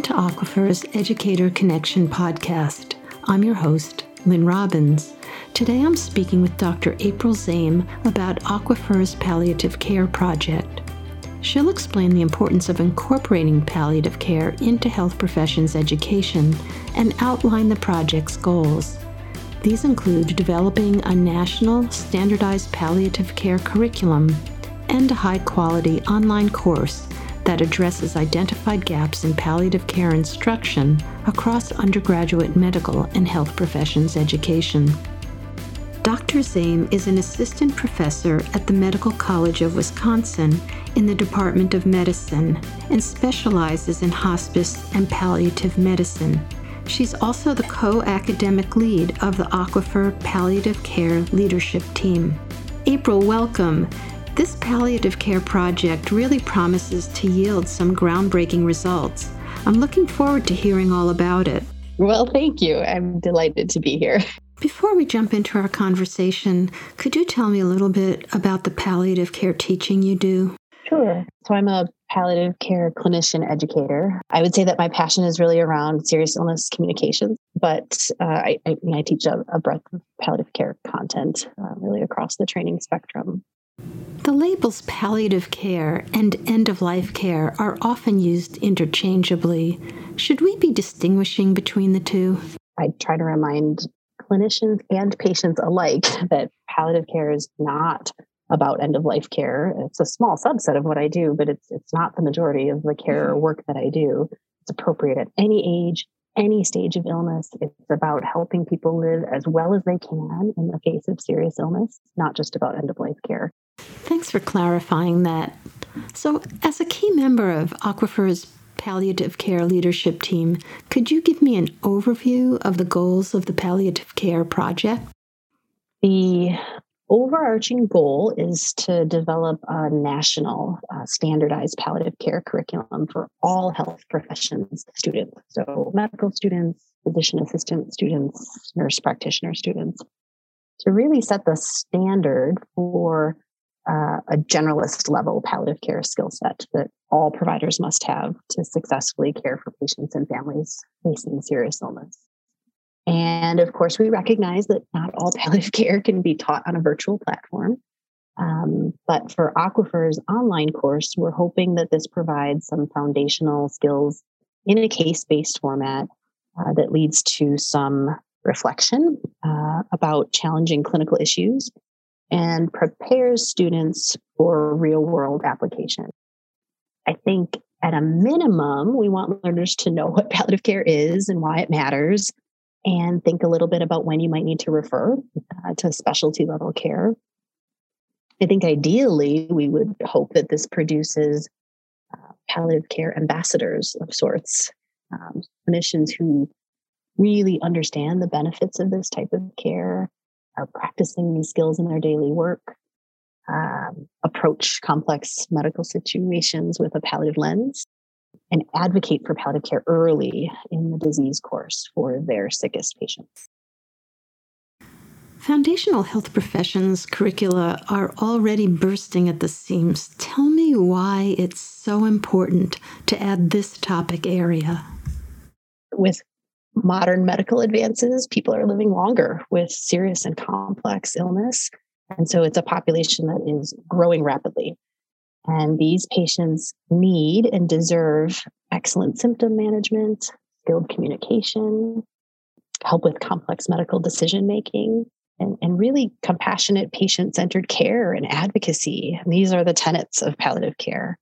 Welcome to Aquifer's Educator Connection podcast. I'm your host, Lynn Robbins. Today I'm speaking with Dr. April Zehm about Aquifer's palliative care project. She'll explain the importance of incorporating palliative care into health professions education and outline the project's goals. These include developing a national standardized palliative care curriculum and a high quality online course that addresses identified gaps in palliative care instruction across undergraduate medical and health professions education. Dr. Zehm is an assistant professor at the Medical College of Wisconsin in the Department of Medicine and specializes in hospice and palliative medicine. She's also the co academic lead of the Aquifer Palliative Care Leadership Team. April, welcome. This palliative care project really promises to yield some groundbreaking results. I'm looking forward to hearing all about it. Well, thank you. I'm delighted to be here. Before we jump into our conversation, could you tell me a little bit about the palliative care teaching you do? Sure. So I'm a palliative care clinician educator. I would say that my passion is really around serious illness communications, but uh, I, I, I, teach a, a, breadth of palliative care content uh, really across the training spectrum. The labels palliative care and end of life care are often used interchangeably. Should we be distinguishing between the two? I try to remind clinicians and patients alike that palliative care is not about end of life care. It's a small subset of what I do, but it's it's not the majority of the care mm-hmm. work that I do. It's appropriate at any age, any stage of illness. It's about helping people live as well as they can in the face of serious illness, not just about end of life care. Thanks for clarifying that. So, as a key member of Aquifer's palliative care leadership team, could you give me an overview of the goals of the palliative care project? The overarching goal is to develop a national uh, standardized palliative care curriculum for all health professions students. So, medical students, physician assistant students, nurse practitioner students, to really set the standard for uh, a generalist level palliative care skill set that all providers must have to successfully care for patients and families facing serious illness. And of course, we recognize that not all palliative care can be taught on a virtual platform. Um, but for Aquifer's online course, we're hoping that this provides some foundational skills in a case based format uh, that leads to some reflection uh, about challenging clinical issues and prepares students for real world application. I think at a minimum, we want learners to know what palliative care is and why it matters, and think a little bit about when you might need to refer uh, to specialty level care. I think ideally, we would hope that this produces uh, palliative care ambassadors of sorts, um, clinicians who really understand the benefits of this type of care, are practicing these skills in their daily work, um, approach complex medical situations with a palliative lens, and advocate for palliative care early in the disease course for their sickest patients. Foundational health professions curricula are already bursting at the seams. Tell me why it's so important to add this topic area. With modern medical advances, people are living longer with serious and complex illness. And so it's a population that is growing rapidly. And these patients need and deserve excellent symptom management, skilled communication, help with complex medical decision making, and, and really compassionate patient centered care and advocacy. And these are the tenets of palliative care.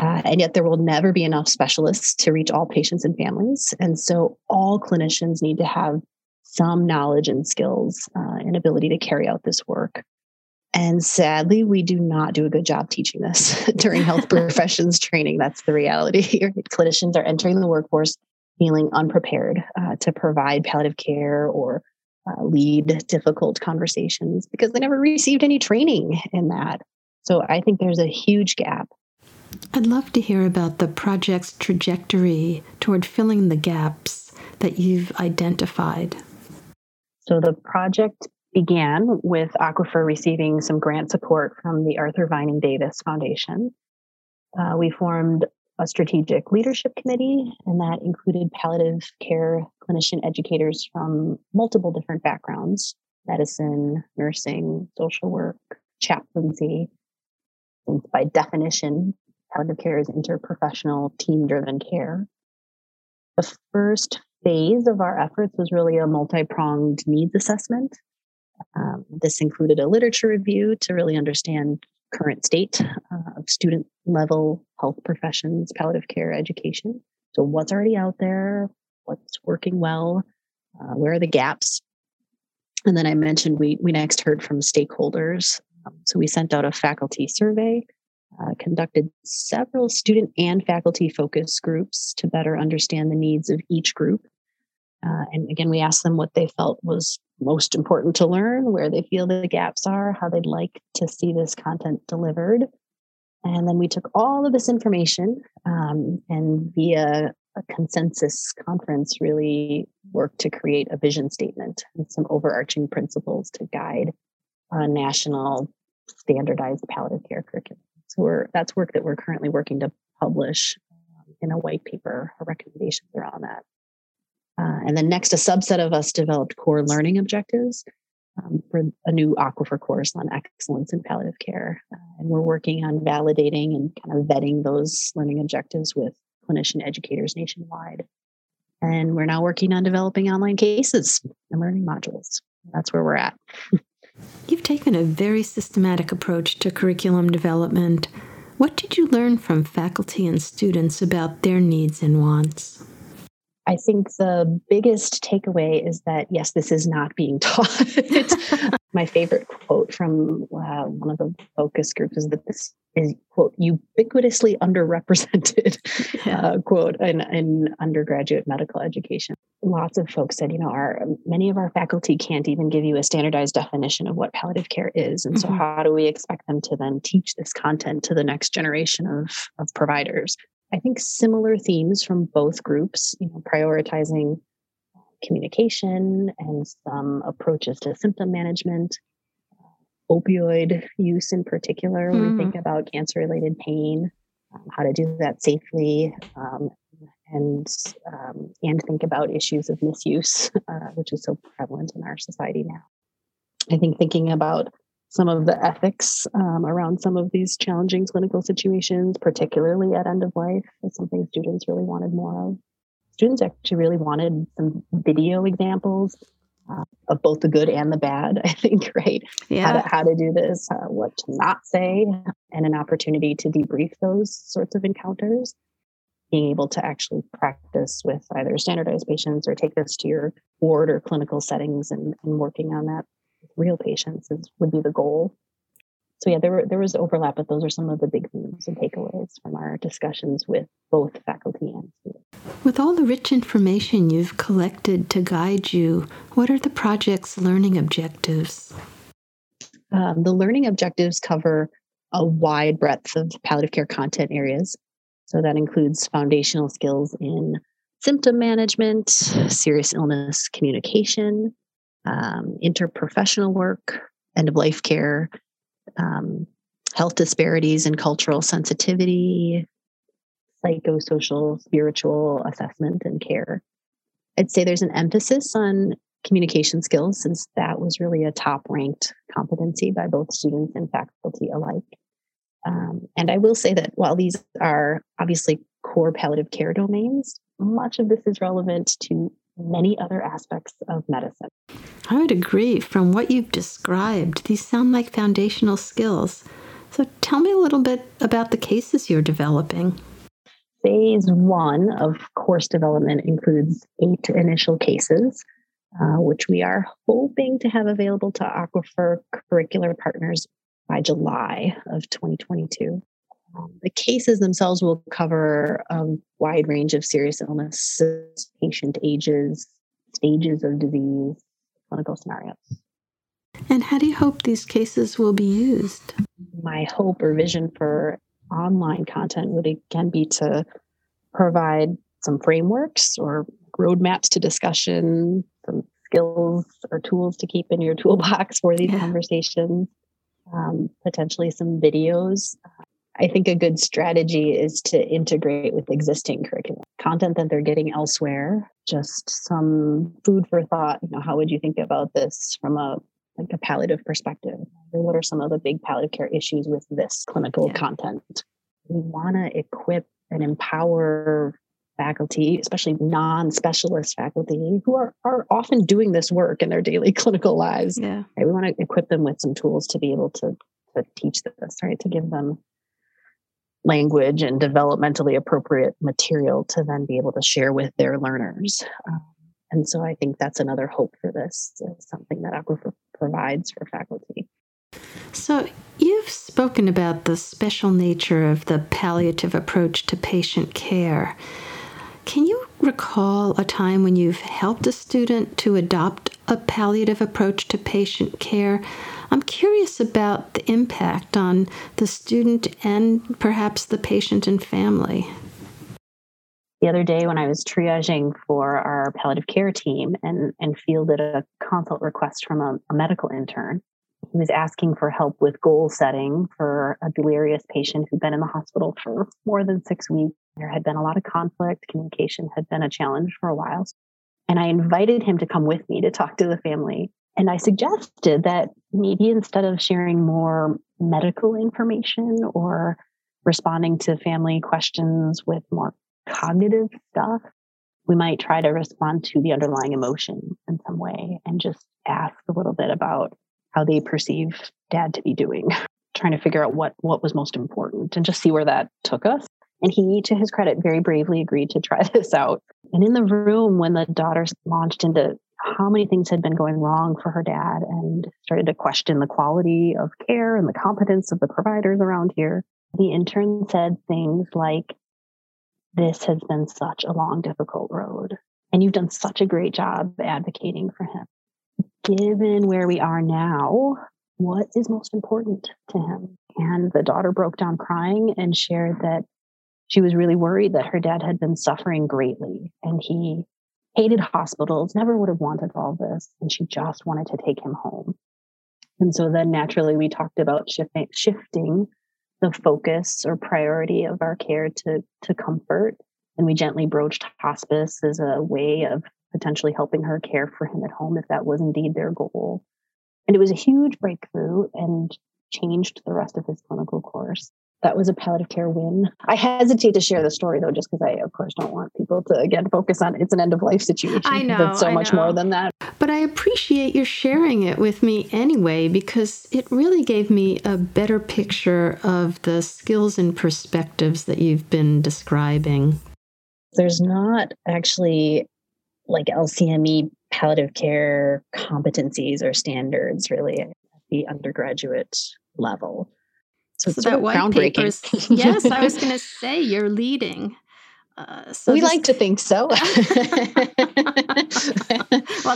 Uh, and yet, there will never be enough specialists to reach all patients and families. And so, all clinicians need to have some knowledge and skills uh, and ability to carry out this work. And sadly, we do not do a good job teaching this during health professions training. That's the reality here. Clinicians are entering the workforce feeling unprepared uh, to provide palliative care or uh, lead difficult conversations because they never received any training in that. So I think there's a huge gap. I'd love to hear about the project's trajectory toward filling the gaps that you've identified. So the project began with Aquifer receiving some grant support from the Arthur Vining Davis Foundation. Uh, we formed a strategic leadership committee, and that included palliative care clinician educators from multiple different backgrounds medicine, nursing, social work, chaplaincy. And by definition, palliative care is interprofessional, team driven care. The first phase of our efforts was really a multi pronged needs assessment. Um, this included a literature review to really understand current state uh, of student level health professions, palliative care education. So, what's already out there? What's working well? Uh, where are the gaps? And then I mentioned we, we next heard from stakeholders. Um, so, we sent out a faculty survey, uh, conducted several student and faculty focus groups to better understand the needs of each group. Uh, and again, we asked them what they felt was most important to learn, where they feel the gaps are, how they'd like to see this content delivered. And then we took all of this information um, and via a consensus conference really worked to create a vision statement and some overarching principles to guide a national standardized palliative care curriculum. So we're, that's work that we're currently working to publish um, in a white paper, recommendations around that. Uh, and then next, a subset of us developed core learning objectives um, for a new aquifer course on excellence in palliative care. Uh, and we're working on validating and kind of vetting those learning objectives with clinician educators nationwide. And we're now working on developing online cases and learning modules. That's where we're at. You've taken a very systematic approach to curriculum development. What did you learn from faculty and students about their needs and wants? I think the biggest takeaway is that yes, this is not being taught. My favorite quote from uh, one of the focus groups is that this is quote ubiquitously underrepresented uh, quote in, in undergraduate medical education. Lots of folks said, you know, our many of our faculty can't even give you a standardized definition of what palliative care is, and mm-hmm. so how do we expect them to then teach this content to the next generation of of providers? I think similar themes from both groups, you know, prioritizing communication and some approaches to symptom management, opioid use in particular, when mm. we think mm-hmm. about cancer related pain, um, how to do that safely, um, and um, and think about issues of misuse, uh, which is so prevalent in our society now. I think thinking about some of the ethics um, around some of these challenging clinical situations, particularly at end of life, is something students really wanted more of. Students actually really wanted some video examples uh, of both the good and the bad, I think, right? Yeah. How to, how to do this, uh, what to not say, and an opportunity to debrief those sorts of encounters. Being able to actually practice with either standardized patients or take this to your ward or clinical settings and, and working on that real patients is, would be the goal. So yeah, there were, there was overlap, but those are some of the big themes and takeaways from our discussions with both faculty and students. With all the rich information you've collected to guide you, what are the project's learning objectives? Um, the learning objectives cover a wide breadth of palliative care content areas. So that includes foundational skills in symptom management, serious illness communication, um, interprofessional work, end of life care, um, health disparities and cultural sensitivity, psychosocial, spiritual assessment and care. I'd say there's an emphasis on communication skills since that was really a top ranked competency by both students and faculty alike. Um, and I will say that while these are obviously core palliative care domains, much of this is relevant to many other aspects of medicine. I would agree. From what you've described, these sound like foundational skills. So tell me a little bit about the cases you're developing. Phase one of course development includes eight initial cases, uh, which we are hoping to have available to Aquifer curricular partners by July of 2022. Um, the cases themselves will cover a wide range of serious illnesses, patient ages, stages of disease, clinical scenarios. And how do you hope these cases will be used? My hope or vision for online content would again be to provide some frameworks or roadmaps to discussion, some skills or tools to keep in your toolbox for these yeah. conversations, um, potentially some videos I think a good strategy is to integrate with existing curriculum content that they're getting elsewhere. Just some food for thought. You know, how would you think about this from a like a palliative perspective? What are some of the big palliative care issues with this clinical yeah. content? We want to equip and empower faculty, especially non-specialist faculty who are, are often doing this work in their daily clinical lives. Yeah. Right? We want to equip them with some tools to be able to, to teach this, right? To give them language and developmentally appropriate material to then be able to share with their learners. Um, and so I think that's another hope for this, something that Aquifer provides for faculty. So, you've spoken about the special nature of the palliative approach to patient care. Can you recall a time when you've helped a student to adopt a palliative approach to patient care? I'm curious about the impact on the student and perhaps the patient and family. The other day, when I was triaging for our palliative care team and, and fielded a consult request from a, a medical intern, he was asking for help with goal setting for a delirious patient who'd been in the hospital for more than six weeks there had been a lot of conflict. Communication had been a challenge for a while. And I invited him to come with me to talk to the family. And I suggested that maybe instead of sharing more medical information or responding to family questions with more cognitive stuff, we might try to respond to the underlying emotion in some way and just ask a little bit about how they perceive dad to be doing, trying to figure out what what was most important and just see where that took us. And he, to his credit, very bravely agreed to try this out. And in the room, when the daughter launched into how many things had been going wrong for her dad and started to question the quality of care and the competence of the providers around here, the intern said things like, This has been such a long, difficult road. And you've done such a great job advocating for him. Given where we are now, what is most important to him? And the daughter broke down crying and shared that she was really worried that her dad had been suffering greatly and he hated hospitals, never would have wanted all this. And she just wanted to take him home. And so then naturally we talked about shifting, shifting the focus or priority of our care to, to comfort. And we gently broached hospice as a way of potentially helping her care for him at home if that was indeed their goal. And it was a huge breakthrough and changed the rest of his clinical course that was a palliative care win. I hesitate to share the story though, just because I, of course, don't want people to again focus on it's an end of life situation. I know it's so I much know. more than that. But I appreciate your sharing it with me anyway, because it really gave me a better picture of the skills and perspectives that you've been describing. There's not actually like LCME palliative care competencies or standards really at the undergraduate level. So, so that white paper yes, I was going to say you're leading. Uh, so we like to think so. well,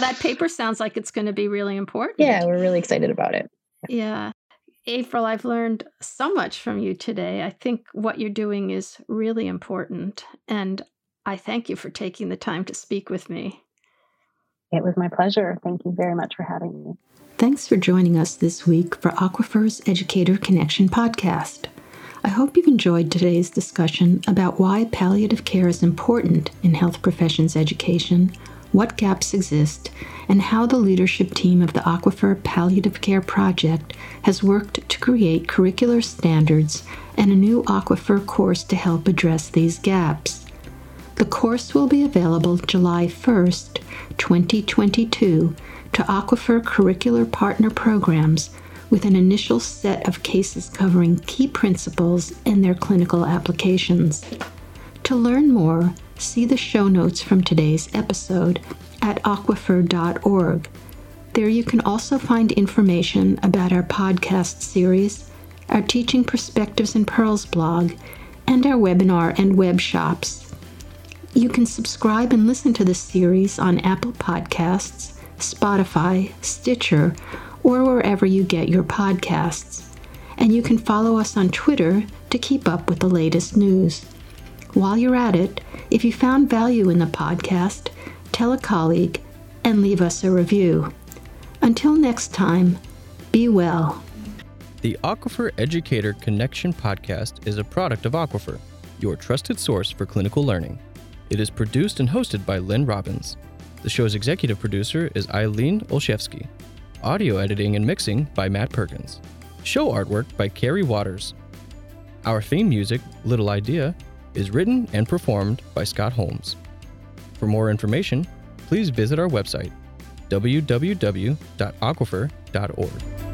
that paper sounds like it's going to be really important. Yeah, we're really excited about it. Yeah. April, I've learned so much from you today. I think what you're doing is really important. And I thank you for taking the time to speak with me. It was my pleasure. Thank you very much for having me. Thanks for joining us this week for Aquifer's Educator Connection podcast. I hope you've enjoyed today's discussion about why palliative care is important in health professions education, what gaps exist, and how the leadership team of the Aquifer Palliative Care Project has worked to create curricular standards and a new Aquifer course to help address these gaps. The course will be available July 1st, 2022 to Aquifer curricular partner programs with an initial set of cases covering key principles and their clinical applications. To learn more, see the show notes from today's episode at aquifer.org. There you can also find information about our podcast series, our Teaching Perspectives and Pearls blog, and our webinar and web shops. You can subscribe and listen to this series on Apple Podcasts, Spotify, Stitcher, or wherever you get your podcasts. And you can follow us on Twitter to keep up with the latest news. While you're at it, if you found value in the podcast, tell a colleague and leave us a review. Until next time, be well. The Aquifer Educator Connection podcast is a product of Aquifer, your trusted source for clinical learning. It is produced and hosted by Lynn Robbins. The show's executive producer is Eileen Olszewski. Audio editing and mixing by Matt Perkins. Show artwork by Carrie Waters. Our theme music, Little Idea, is written and performed by Scott Holmes. For more information, please visit our website, www.aquifer.org.